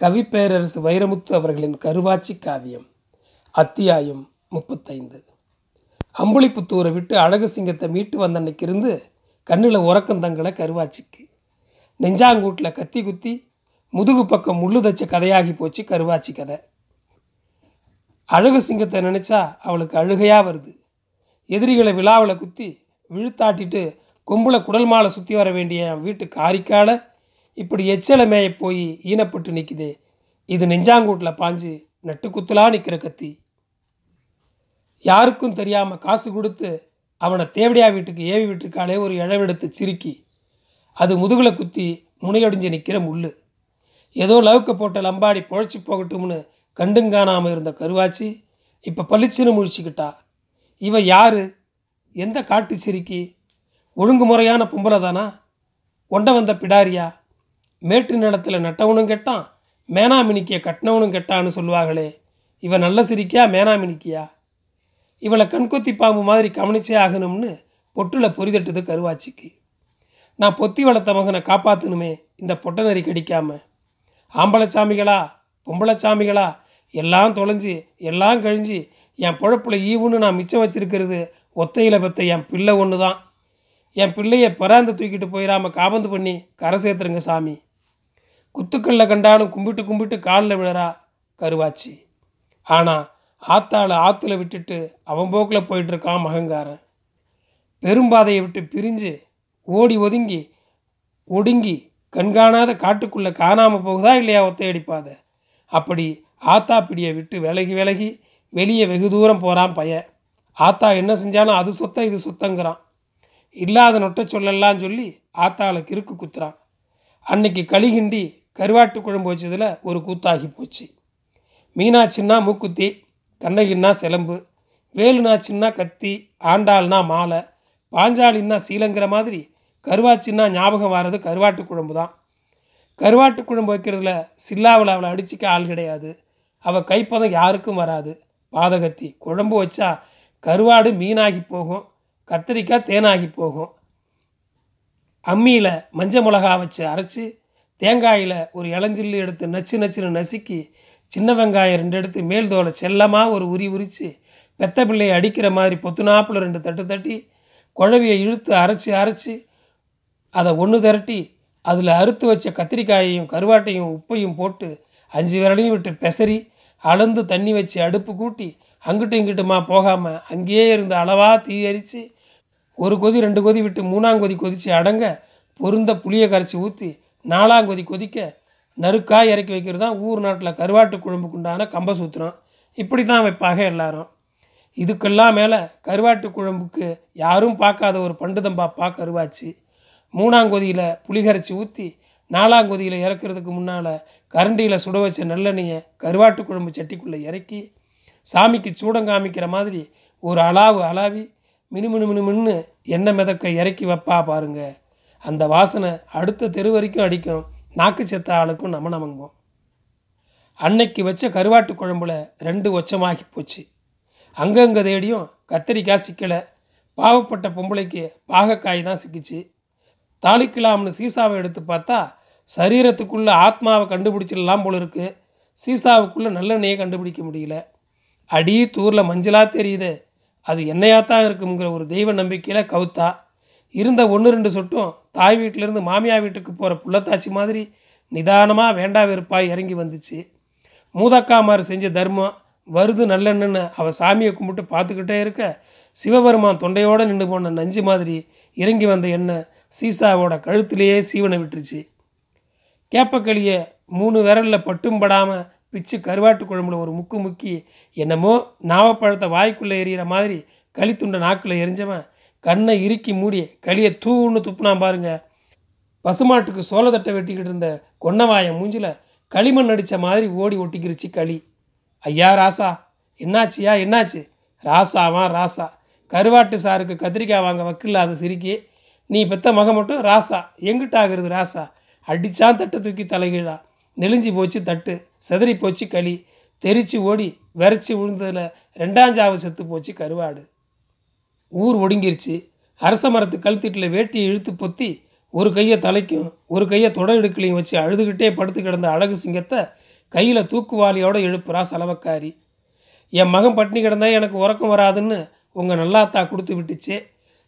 கவிப்பேரரசு வைரமுத்து அவர்களின் கருவாச்சி காவியம் அத்தியாயம் முப்பத்தைந்து. அம்புலிப்புத்தூரை விட்டு அழகு சிங்கத்தை மீட்டு வந்த அன்னைக்கு இருந்து கண்ணில் உறக்கந்தங்களை கருவாச்சிக்கு. நெஞ்சாங்கூட்டில் கத்தி குத்தி முதுகு பக்கம் முள்ளு தச்ச கதையாகி போச்சு கருவாச்சி கதை. அழகு சிங்கத்தை நினச்சா அவளுக்கு அழுகையாக வருது. எதிரிகளை விழாவில் குத்தி விழுத்தாட்டிட்டு கொம்புல குடல் மாலை சுற்றி வர வேண்டிய வீட்டு காரிக்கால இப்படி எச்சலமே போய் ஈனப்பட்டு நிற்குது இது நெஞ்சாங்கூட்டில் பாஞ்சு நட்டு நிற்கிற கத்தி. யாருக்கும் தெரியாமல் காசு கொடுத்து அவனை தேவடியா வீட்டுக்கு ஏவி விட்டுருக்காளே ஒரு இழவெடுத்து சிரிக்கி. அது முதுகில் குத்தி முனையொடிஞ்சு நிற்கிற முள்ளு. ஏதோ லவுக்க போட்ட லம்பாடி பொழைச்சி போகட்டும்னு கண்டுங்காணாமல் இருந்த கருவாச்சி இப்போ பளிச்சுன்னு முழிச்சுக்கிட்டா. இவ யாரு? எந்த காட்டு சிரிக்கி? ஒழுங்குமுறையான பொம்பளை தானா? ஒண்ட வந்த பிடாரியா? மேட்டு நிலத்தில் நட்டவனும் கெட்டான் மேனாமினிக்கிய கட்டினவனும் கெட்டான்னு சொல்லுவாங்களே இவன் நல்ல சிரிக்கியா மேனாமினிக்கியா? இவளை கண்கொத்தி பாம்பு மாதிரி கவனிச்சே ஆகணும்னு பொட்டில் பொறிதட்டுது கருவாச்சிக்கு. நான் பொத்தி வளர்த்த மகனை காப்பாற்றணுமே இந்த பொட்ட நரி கடிக்காம. ஆம்பளச்சாமிகளா சாமிகளா எல்லாம் தொலைஞ்சி எல்லாம் கழிஞ்சு என் பொழப்பில் ஈவுன்னு நான் மிச்சம் வச்சிருக்கிறது ஒத்தையில் பெத்த என் பிள்ளை ஒன்று தான் என் பிள்ளையை பராந்து தூக்கிட்டு போயிடாம காபந்து பண்ணி கரை சேர்த்துருங்க சாமி. குத்துக்கல்ல கண்டாலும் கும்பிட்டு கும்பிட்டு காலில் விழறா கருவாச்சி. ஆனால் ஆத்தாளை ஆற்றுல விட்டுட்டு அவன் போக்கில் போயிட்டுருக்கான் மகங்காரன் பெரும்பாதையை விட்டு பிரிஞ்சு ஓடி ஒதுங்கி ஒடுங்கி கண்காணாத காட்டுக்குள்ளே காணாமல் போகுதா இல்லையா ஒத்தையடிப்பாத? அப்படி ஆத்தா பிடியை விட்டு விலகி விலகி வெளியே வெகு தூரம் போகிறான் பைய. ஆத்தா என்ன செஞ்சாலும் அது சொத்த இது சொத்தங்கிறான். இல்லாத நொட்ட சொல்லலாம் சொல்லி ஆத்தாவில் கிறுக்கு குத்துறான். அன்னைக்கு களிகிண்டி கருவாட்டு குழம்பு வச்சதில் ஒரு கூத்தாகி போச்சு. மீனாட்சின்னா மூக்குத்தி கண்ணகின்னா சிலம்பு வேலுனாச்சின்னா கத்தி ஆண்டாள்னா மாலை பாஞ்சாலின்னா சீலங்கிற மாதிரி கருவாச்சின்னா ஞாபகம் வர்றது கருவாட்டு குழம்பு தான். கருவாட்டு குழம்பு வைக்கிறதுல சில்லாவில் அவளை அடிச்சிக்க ஆள் கிடையாது. அவள் கைப்பதம் யாருக்கும் வராது. பாதகத்தி குழம்பு வச்சா கருவாடு மீனாகி போகும் கத்திரிக்காய் தேனாகி போகும். அம்மியில் மஞ்சள் மிளகா வச்சு அரைச்சி தேங்காயில் ஒரு இளஞ்சில்லு எடுத்து நச்சு நச்சுன்னு நசுக்கி சின்ன வெங்காயம் ரெண்டு எடுத்து மேல் தோலை செல்லமாக ஒரு உரி உரித்து பெத்த பிள்ளையை அடிக்கிற மாதிரி பொத்துனாப்பில் ரெண்டு தட்டு தட்டி குழவியை இழுத்து அரைச்சி அரைச்சி அதை ஒன்று திரட்டி அதில் அறுத்து வச்ச கத்திரிக்காயையும் கருவாட்டையும் உப்பையும் போட்டு அஞ்சு விரலையும் விட்டு பெசரி அளந்து தண்ணி வச்சு அடுப்பு கூட்டி அங்கிட்டும் இங்கிட்டுமா போகாமல் அங்கேயே இருந்து அளவாக தீ எரித்து ஒரு கொதி ரெண்டு கொதி விட்டு மூணாம் கொதி கொதித்து அடங்க பொருந்த புளியை கரைச்சி ஊற்றி நாலாங்கொதி கொதிக்க நறுக்காய் இறக்கி வைக்கிறது தான் ஊர் நாட்டில் கருவாட்டு குழம்புக்குண்டான கம்ப சூத்திரம் இப்படி தான் வைப்பாக எல்லாரும். இதுக்கெல்லாம் மேலே கருவாட்டு குழம்புக்கு யாரும் பார்க்காத ஒரு பண்டுதம்பாப்பா கருவாச்சு. மூணாங்கொதியில் புளிகரைச்சி ஊற்றி நாலாங்கொதியில் இறக்குறதுக்கு முன்னால் கரண்டியில் சுட வச்ச நல்லெண்ணெயை கருவாட்டு குழம்பு சட்டிக்குள்ளே இறக்கி சாமிக்கு சூடம் காமிக்கிற மாதிரி ஒரு அளாவு அளாவி மினு மினு மினு மின்னு எண்ணெய் மிதக்க இறக்கி வைப்பா பாருங்கள் அந்த வாசனை அடுத்த தெரு வரைக்கும் அடிக்கும். நாக்கு செத்த ஆளுக்கும் நம்ம நமங்குவோம். அன்னைக்கு வச்ச கருவாட்டு குழம்புல ரெண்டு ஒச்சமாகி போச்சு. அங்கங்கே தேடியும் கத்திரிக்காய் சிக்கலை. பாவப்பட்ட பொம்பளைக்கு பாகக்காய் தான் சிக்கிச்சு. தாளிக்கலாம்னு சீசாவை எடுத்து பார்த்தா சரீரத்துக்குள்ளே ஆத்மாவை கண்டுபிடிச்சிடலாம் போல இருக்கு. சீசாவுக்குள்ளே நல்லெண்ணெயை கண்டுபிடிக்க முடியல. அடி தூரில் மஞ்சளாக தெரியுது. அது என்னையாக தான் இருக்குங்கிற ஒரு தெய்வ நம்பிக்கையில் கவுத்தா. இருந்த ஒன்று ரெண்டு சொட்டும் தாய் வீட்டிலேருந்து மாமியா வீட்டுக்கு போகிற புள்ளத்தாச்சி மாதிரி நிதானமாக வேண்டா வெறுப்பாய் இறங்கி வந்துச்சு. மூதக்காமார் செஞ்ச தர்மம் வருது நல்லெண்ணுன்னு அவள் சாமியை கும்பிட்டு பார்த்துக்கிட்டே இருக்க சிவபெருமான் தொண்டையோடு நின்று போன நஞ்சு மாதிரி இறங்கி வந்த எண்ணெய் சீசாவோட கழுத்துலேயே சீவனை விட்டுருச்சு. கேப்பக்களியை மூணு விரலில் பட்டும் படாமல் பிச்சு கருவாட்டு குழம்புல ஒரு முக்கு முக்கி என்னமோ நாவப்பழத்தை வாய்க்குள்ளே எறிகிற மாதிரி களித்துண்ட நாக்கில் எரிஞ்சவன் கண்ணை இறுக்கி மூடி களியை தூன்னு துப்புனான் பாருங்க. பசுமாட்டுக்கு சோளத்தட்டை வெட்டிக்கிட்டு இருந்த கொன்னவாய மூஞ்சில் களிமண் அடித்த மாதிரி ஓடி ஒட்டிக்கிருச்சு களி. ஐயா ராசா என்னாச்சியா என்னாச்சு? ராசாவா ராசா. கருவாட்டு சாருக்கு கத்திரிக்காய் வாங்க வக்கில்லாத சிரிக்கி. நீ பெத்த மக மட்டும் ராசா. எங்கிட்ட ஆகுறது ராசா? அடித்தான் தட்டை தூக்கி தலைகீழா நெளிஞ்சி போச்சு தட்டு செதறி போச்சு களி. தெரிச்சு ஓடி விரைச்சி விழுந்ததில் ரெண்டாஞ்சாவு செத்து போச்சு கருவாடு. ஊர் ஒடுங்கிருச்சு. அரச மரத்து கழுத்திட்டில் வேட்டியை இழுத்து பொத்தி ஒரு கையை தலைக்கும் ஒரு கையை தொட இடுக்கலையும் வச்சு அழுதுகிட்டே படுத்து கிடந்த அழகு சிங்கத்தை கையில் தூக்குவாளியோடு எழுப்புறா செலவக்காரி. என் மகன் பட்டினி கிடந்தா எனக்கு உறக்கம் வராதுன்னு உங்கள் நல்லாத்தா கொடுத்து விட்டுச்சு.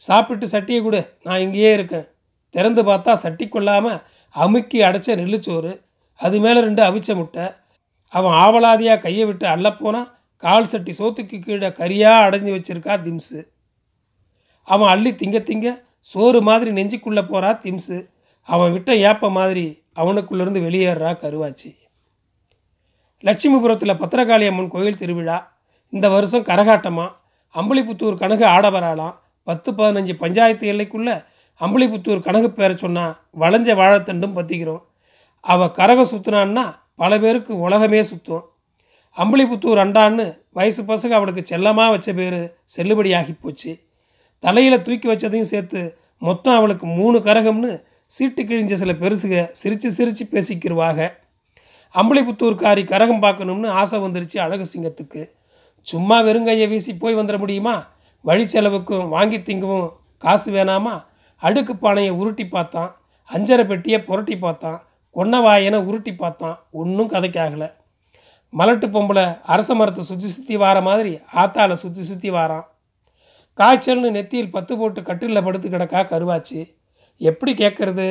சாப்பிட்டு சட்டியை கொடு நான் இங்கேயே இருக்கேன். திறந்து பார்த்தா சட்டி கொள்ளாமல் அமுக்கி அடைச்ச நெல்லுச்சோறு அது மேலே ரெண்டு அவிச்ச முட்டை. அவன் ஆவலாதியாக கையை விட்டு அள்ளப்போனால் கால் சட்டி சோத்துக்கு கீழே கரியாக அடைஞ்சு வச்சிருக்கா திம்ஸு அவன் அள்ளி திங்க திங்க சோறு மாதிரி நெஞ்சுக்குள்ளே போகிறா திம்ஸு அவன் விட்ட ஏப்ப மாதிரி அவனுக்குள்ளேருந்து வெளியேறா கருவாச்சி. லட்சுமிபுரத்தில் பத்திரகாளி அம்மன் கோயில் திருவிழா. இந்த வருஷம் கரகாட்டமாக அம்பளிப்புத்தூர் கனகு ஆட வராலாம் பத்து பதினஞ்சு பஞ்சாயத்து எல்லைக்குள்ளே அம்பளிப்புத்தூர் கனகு பேரை சொன்னால் வளைஞ்ச வாழைத்தண்டும் பற்றிக்கிறோம் அவள் கரகம் சுற்றுனான்னா பல பேருக்கு உலகமே சுற்றும் அம்பளிப்புத்தூர் அண்டான்னு வயசு பசங்க அவளுக்கு செல்லமாக வச்ச பேர் செல்லுபடியாகி போச்சு. தலையில் தூக்கி வச்சதையும் சேர்த்து மொத்தம் அவளுக்கு மூணு கரகம்னு சீட்டு கிழிஞ்ச சில பெருசுக சிரித்து சிரித்து பேசிக்கிருவாக. அம்பளிப்புத்தூர்காரி கரகம் பார்க்கணும்னு ஆசை வந்துருச்சு அழகு சிங்கத்துக்கு. சும்மா வெறுங்கையை வீசி போய் வந்துட முடியுமா? வழி செலவுக்கும் வாங்கி திங்கவும் காசு வேணாமா? அடுக்கு பானையை உருட்டி பார்த்தான். அஞ்சரை பெட்டியை புரட்டி பார்த்தான். கொன்ன வாயனை உருட்டி பார்த்தான். ஒன்றும் கதைக்காகலை. மலட்டு பொம்பளை அரச மரத்தை சுற்றி சுற்றி வார மாதிரி ஆத்தால சுற்றி சுற்றி வாரான். காய்ச்சல்னு நெத்தியில் பத்து போட்டு கட்டிலில் படுத்து கிடக்கா கருவாச்சு? எப்படி கேட்கறது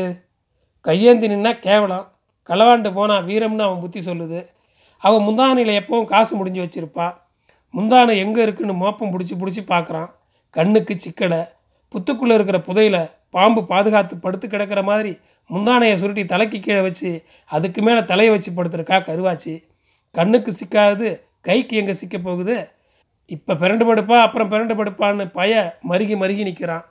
கையேந்தி நின்னா கேவலம். களவாண்டு போனால் வீரம்னு அவன் புத்தி சொல்லுது. அவன் முந்தானையில் எப்பவும் காசு முடிஞ்சு வச்சுருப்பான் முந்தானை எங்கே இருக்குன்னு மோப்பம் பிடிச்சி பிடிச்சி பார்க்குறான் கண்ணுக்கு சிக்கலை. புத்துக்குள்ளே இருக்கிற புதையில பாம்பு பாதுகாத்து படுத்து கிடக்கிற மாதிரி முந்தானையை சுருட்டி தலைக்கு கீழே வச்சு அதுக்கு மேலே தலையை வச்சு படுத்துருக்கா கருவாச்சு. கண்ணுக்கு சிக்காது கைக்கு எங்கே சிக்க போகுது? இப்போ பிறண்டு படுப்பா அப்புறம் பிறண்டு படுப்பான்னு பய மருகி மருகி நிற்கிறான்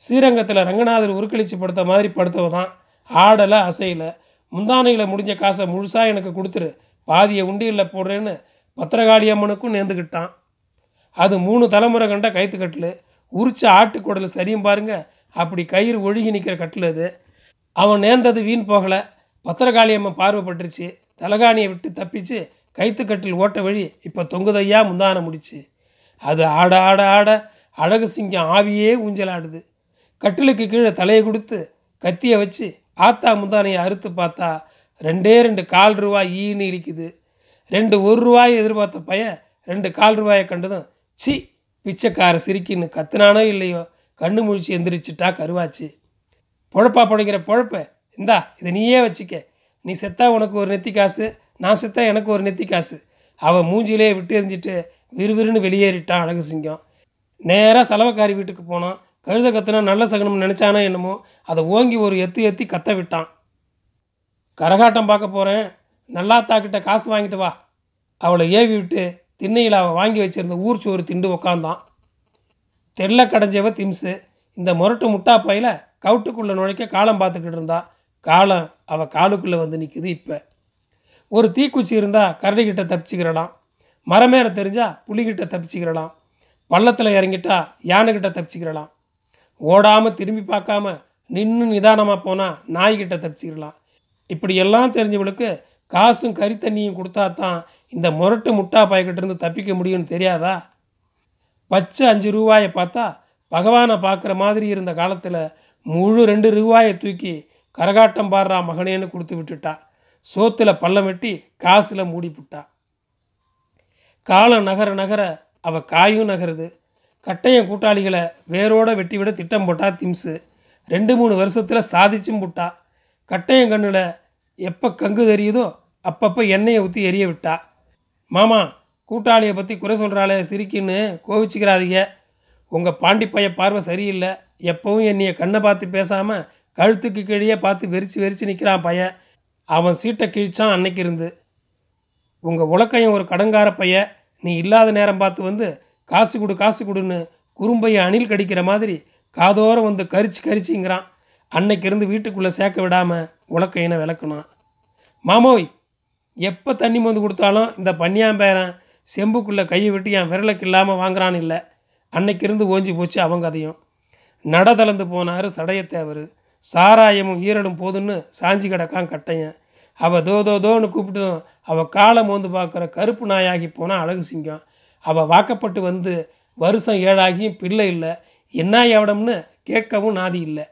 ஸ்ரீரங்கத்தில் ரங்கநாதர் உருக்களிச்சு படுத்த மாதிரி படுத்தவ தான். ஆடலை அசையலை. முந்தானையில் முடிஞ்ச காசை முழுசாக எனக்கு கொடுத்துரு. பாதியை உண்டியலில் போடுறேன்னு பத்திரகாளி அம்மனுக்கும் நேர்ந்துக்கிட்டான் அது மூணு தலைமுறை கண்ட கைத்து கட்டில். உரிச்ச ஆட்டுக்குடல் சரியும் பாருங்க. அப்படி கயிறு ஒழுகி நிற்கிற கட்டில் அது. அவன் நேர்ந்தது வீண் போகலை. பத்திரகாளி அம்மன் பார்வைப்பட்டுருச்சு. தலகாணியை விட்டு தப்பிச்சு கைத்துக்கட்டில் ஓட்ட வழி இப்போ தொங்குதையா முந்தான முடிச்சு. அது ஆட ஆட ஆட அழகு சிங்கம் ஆவியே ஊஞ்சலாடுது. கட்டிலுக்கு கீழே தலையை கொடுத்து கத்தியை வச்சு ஆத்தா முந்தானையை அறுத்து பார்த்தா ரெண்டே ரெண்டு கால் ரூபாய் ஈன்னு இடிக்குது. ரெண்டு ஒரு ரூபாய் எதிர்பார்த்த பையன் ரெண்டு கால் ரூபாயை கண்டதும் சி பிச்சைக்கார சிரிக்கின்னு கத்துனானோ இல்லையோ கண்ணு முழிச்சு எந்திரிச்சிட்டா கருவாச்சு. பொழப்பா பிழைக்கிற பொழப்ப இந்தா இதை நீயே வச்சுக்க. நீ செத்தா உனக்கு ஒரு நெத்தி காசு நான் செத்தா எனக்கு ஒரு நெத்தி காசு. அவன் மூஞ்சிலே விட்டு எறிஞ்சிட்டு விறுவிறுன்னு வெளியேறிட்டான் அழகு சிங்கம் நேராக செலவக்காரி வீட்டுக்கு போனான். கழுத கத்துனா நல்ல சகனம்னு நினச்சானோ என்னமோ அதை ஓங்கி ஒரு எத்து எத்தி கத்த விட்டான். கரகாட்டம் பார்க்க போகிறேன் நல்லாத்தாக்கிட்ட காசு வாங்கிட்டு வா. அவளை ஏவி விட்டு திண்ணையில் அவள் வாங்கி வச்சிருந்த ஊர் சோறு திண்டு உக்காந்தான். தெல்ல கடைஞ்சவ திம்ஸு இந்த முரட்டு முட்டா பையில கவுட்டுக்குள்ளே நுழைக்க காலம் பார்த்துக்கிட்டு இருந்தா. காலம் அவள் காலுக்குள்ளே வந்து நிற்குது இப்போ. ஒரு தீக்குச்சி இருந்தால் கரடிக்கிட்ட தப்பிச்சுக்கிறலாம். மரமேற தெரிஞ்சால் புலிகிட்ட தப்பிச்சுக்கிறலாம். பள்ளத்தில் இறங்கிட்டா யானைக்கிட்ட தப்பிச்சுக்கிறலாம். ஓடாமல் திரும்பி பார்க்காம நின்று நிதானமாக போனால் நாய்கிட்ட தப்பிச்சுக்கிறலாம். இப்படியெல்லாம் தெரிஞ்சவளுக்கு காசும் கறி தண்ணியும் கொடுத்தா தான் இந்த முரட்டு முட்டா பாய்கிட்டேருந்து தப்பிக்க முடியும்னு தெரியாதா? பச்சை அஞ்சு ரூபாயை பார்த்தா பகவானை பார்க்குற மாதிரி இருந்த காலத்தில் முழு ரெண்டு ரூபாயை தூக்கி கரகாட்டம் பாடுறா மகனேன்னு கொடுத்து விட்டுட்டா. சோத்தில் பள்ளம் வெட்டி காசில் மூடிப்புட்டா. காலம் நகர நகர அவ காயும் நகருது. கட்டையன் கூட்டாளிகளை வேரோட வெட்டி விட திட்டம் போட்டா திம்ஸு ரெண்டு மூணு வருஷத்தில் சாதிச்சும் புட்டா. கட்டையன் கண்ணில் எப்போ கங்கு தெரியுதோ அப்பப்போ எண்ணெயை ஊற்றி எரிய விட்டா. மாமா கூட்டாளியை பற்றி குறை சொல்கிறாளே சிரிக்கின்னு கோவிச்சுக்கிறாதீங்க. உங்கள் பாண்டி பார்வை சரியில்லை. எப்பவும் என்னைய கண்ணை பார்த்து பேசாமல் கழுத்துக்கு கீழே பார்த்து வெறிச்சு வெறிச்சு நிற்கிறான் பையன். அவன் சீட்டை கிழிச்சான் அன்னைக்கு இருந்து. உங்கள் உலக்கையும் ஒரு கடங்கார பைய நீ இல்லாத நேரம் பார்த்து வந்து காசு கொடு காசு கொடுன்னு குறும்பையை அணில் கடிக்கிற மாதிரி காதோரம் வந்து கரிச்சு கரிச்சிங்கிறான். அன்னைக்கு இருந்து வீட்டுக்குள்ளே சேர்க்க விடாமல் உலக்கையினை விளக்கணும் மாமோய் எப்போ தண்ணி மந்து கொடுத்தாலும் இந்த பன்னியாம்பேரன் செம்புக்குள்ளே கையை விட்டு என் விரலுக்கு இல்லாமல் வாங்குறான் இல்லை. அன்னைக்கு இருந்து ஓஞ்சி போச்சு அவங்க அதையும். நடதளந்து போனார் சடையத்தேவர். சாராயமும் ஈரலும் போதுன்னு சாஞ்சி கிடக்கான் கட்டையன். அவள் தோ தோ தோன்னு கூப்பிட்டதும் அவள் காலை மோந்து பார்க்குற கருப்பு நாயாகி போனால் அழகு சிங்கம். அவள் வாக்கப்பட்டு வந்து வருஷம் ஏழாகியும் பிள்ளை இல்லை. என்ன எவடம்னு கேட்கவும் நாதி இல்லை.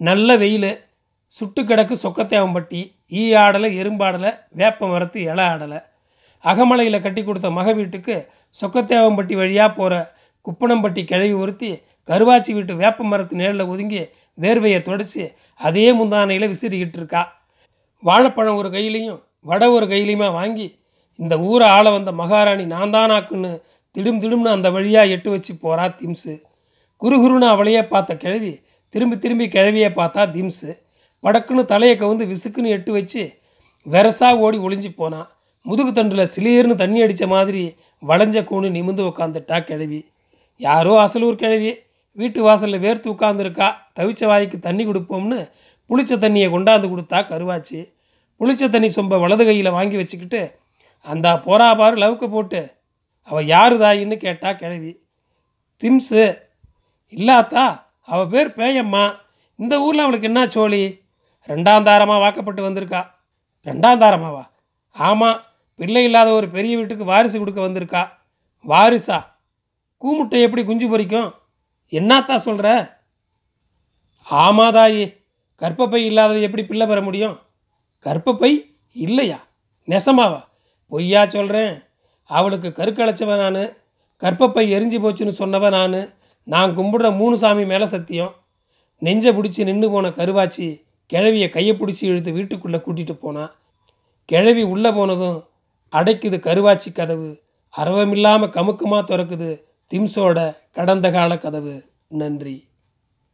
நல்ல வெயில் சுட்டு கிடக்கு சொக்கத்தேவம்பட்டி ஈ ஆடலை எறும்பாடலை வேப்ப மரத்து இல ஆடலை. அகமலையில் கட்டி கொடுத்த மக வீட்டுக்கு சொக்கத்தேவம்பட்டி வழியாக போகிற குப்பனம்பட்டி கிழவி ஒருத்தி கருவாச்சி வீட்டு வேப்ப மரத்து நேரில் ஒதுங்கி வேர்வையை தொடச்சி அதே முந்தானையில் விசிறிக்கிட்டு இருக்கா வாழைப்பழம் ஒரு கையிலையும் வடை ஒரு கையிலையுமா வாங்கி இந்த ஊரை ஆள வந்த மகாராணி நான் தானாக்குன்னு திடும் திடும்னு அந்த வழியாக எட்டு வச்சு போகிறா திம்ஸு குறுகுருன்னு அவளையே பார்த்த கிழவி திரும்பி திரும்பி கிழவியை பார்த்தா திம்ஸு படக்குன்னு தலையை கவுந்து விசுக்குன்னு எட்டு வச்சு வெரசா ஓடி ஒளிஞ்சு போனான் முதுகு தண்டில் சிலீர்னு தண்ணி அடித்த மாதிரி வளைஞ்ச கூணு நிமிந்து உக்காந்துட்டா கிழவி. யாரோ அசலூர் கிழவி. வீட்டு வாசலில் வேர்த்து உட்காந்துருக்கா தவிச்ச வாய்க்கு தண்ணி கொடுப்போம்னு புளிச்ச தண்ணியை கொண்டாந்து கொடுத்தா கருவாச்சு. புளிச்ச தண்ணி சொம்ப வலது கையில் வாங்கி வச்சுக்கிட்டு அந்த போறா பாரு லவுக்க போட்டு. அவள் யாரு தாயின்னு கேட்டா கிழவி. திம்ஸு இல்லாத்தா அவள் பேர் பேயம்மா. இந்த ஊரில் அவளுக்கு என்ன சோழி? ரெண்டாம் தாரமாக வாக்கப்பட்டு வந்திருக்கா. ரெண்டாம் தாரமாவா? ஆமாம் பிள்ளை இல்லாத ஒரு பெரிய வீட்டுக்கு வாரிசு கொடுக்க வந்திருக்கா. வாரிசா? கூமுட்டை எப்படி குஞ்சு பொரிக்கும்? என்னத்தா சொல்கிற ஆமாதாயி. கர்ப்பப்பை இல்லாதவ எப்படி பிள்ளை பெற முடியும்? கற்பப்பை இல்லையா? நெசமாவா? பொய்யா சொல்கிறேன் அவளுக்கு கருக்களைச்சவன் நான். கற்பப்பை எரிஞ்சு போச்சுன்னு சொன்னவன் நான். நான் கும்பிடுற மூணு சாமி மேலே சத்தியம். நெஞ்சை பிடிச்சி நின்று போன கருவாச்சி கிழவியை கையை பிடிச்சி இழுத்து வீட்டுக்குள்ளே கூட்டிகிட்டு போனான் கிழவி உள்ளே போனதும் அடைக்குது கருவாச்சி கதவு. அரவமில்லாமல் கமுக்கமாக திறக்குது திம்ஸோட கடந்த கால கதவு. நன்றி.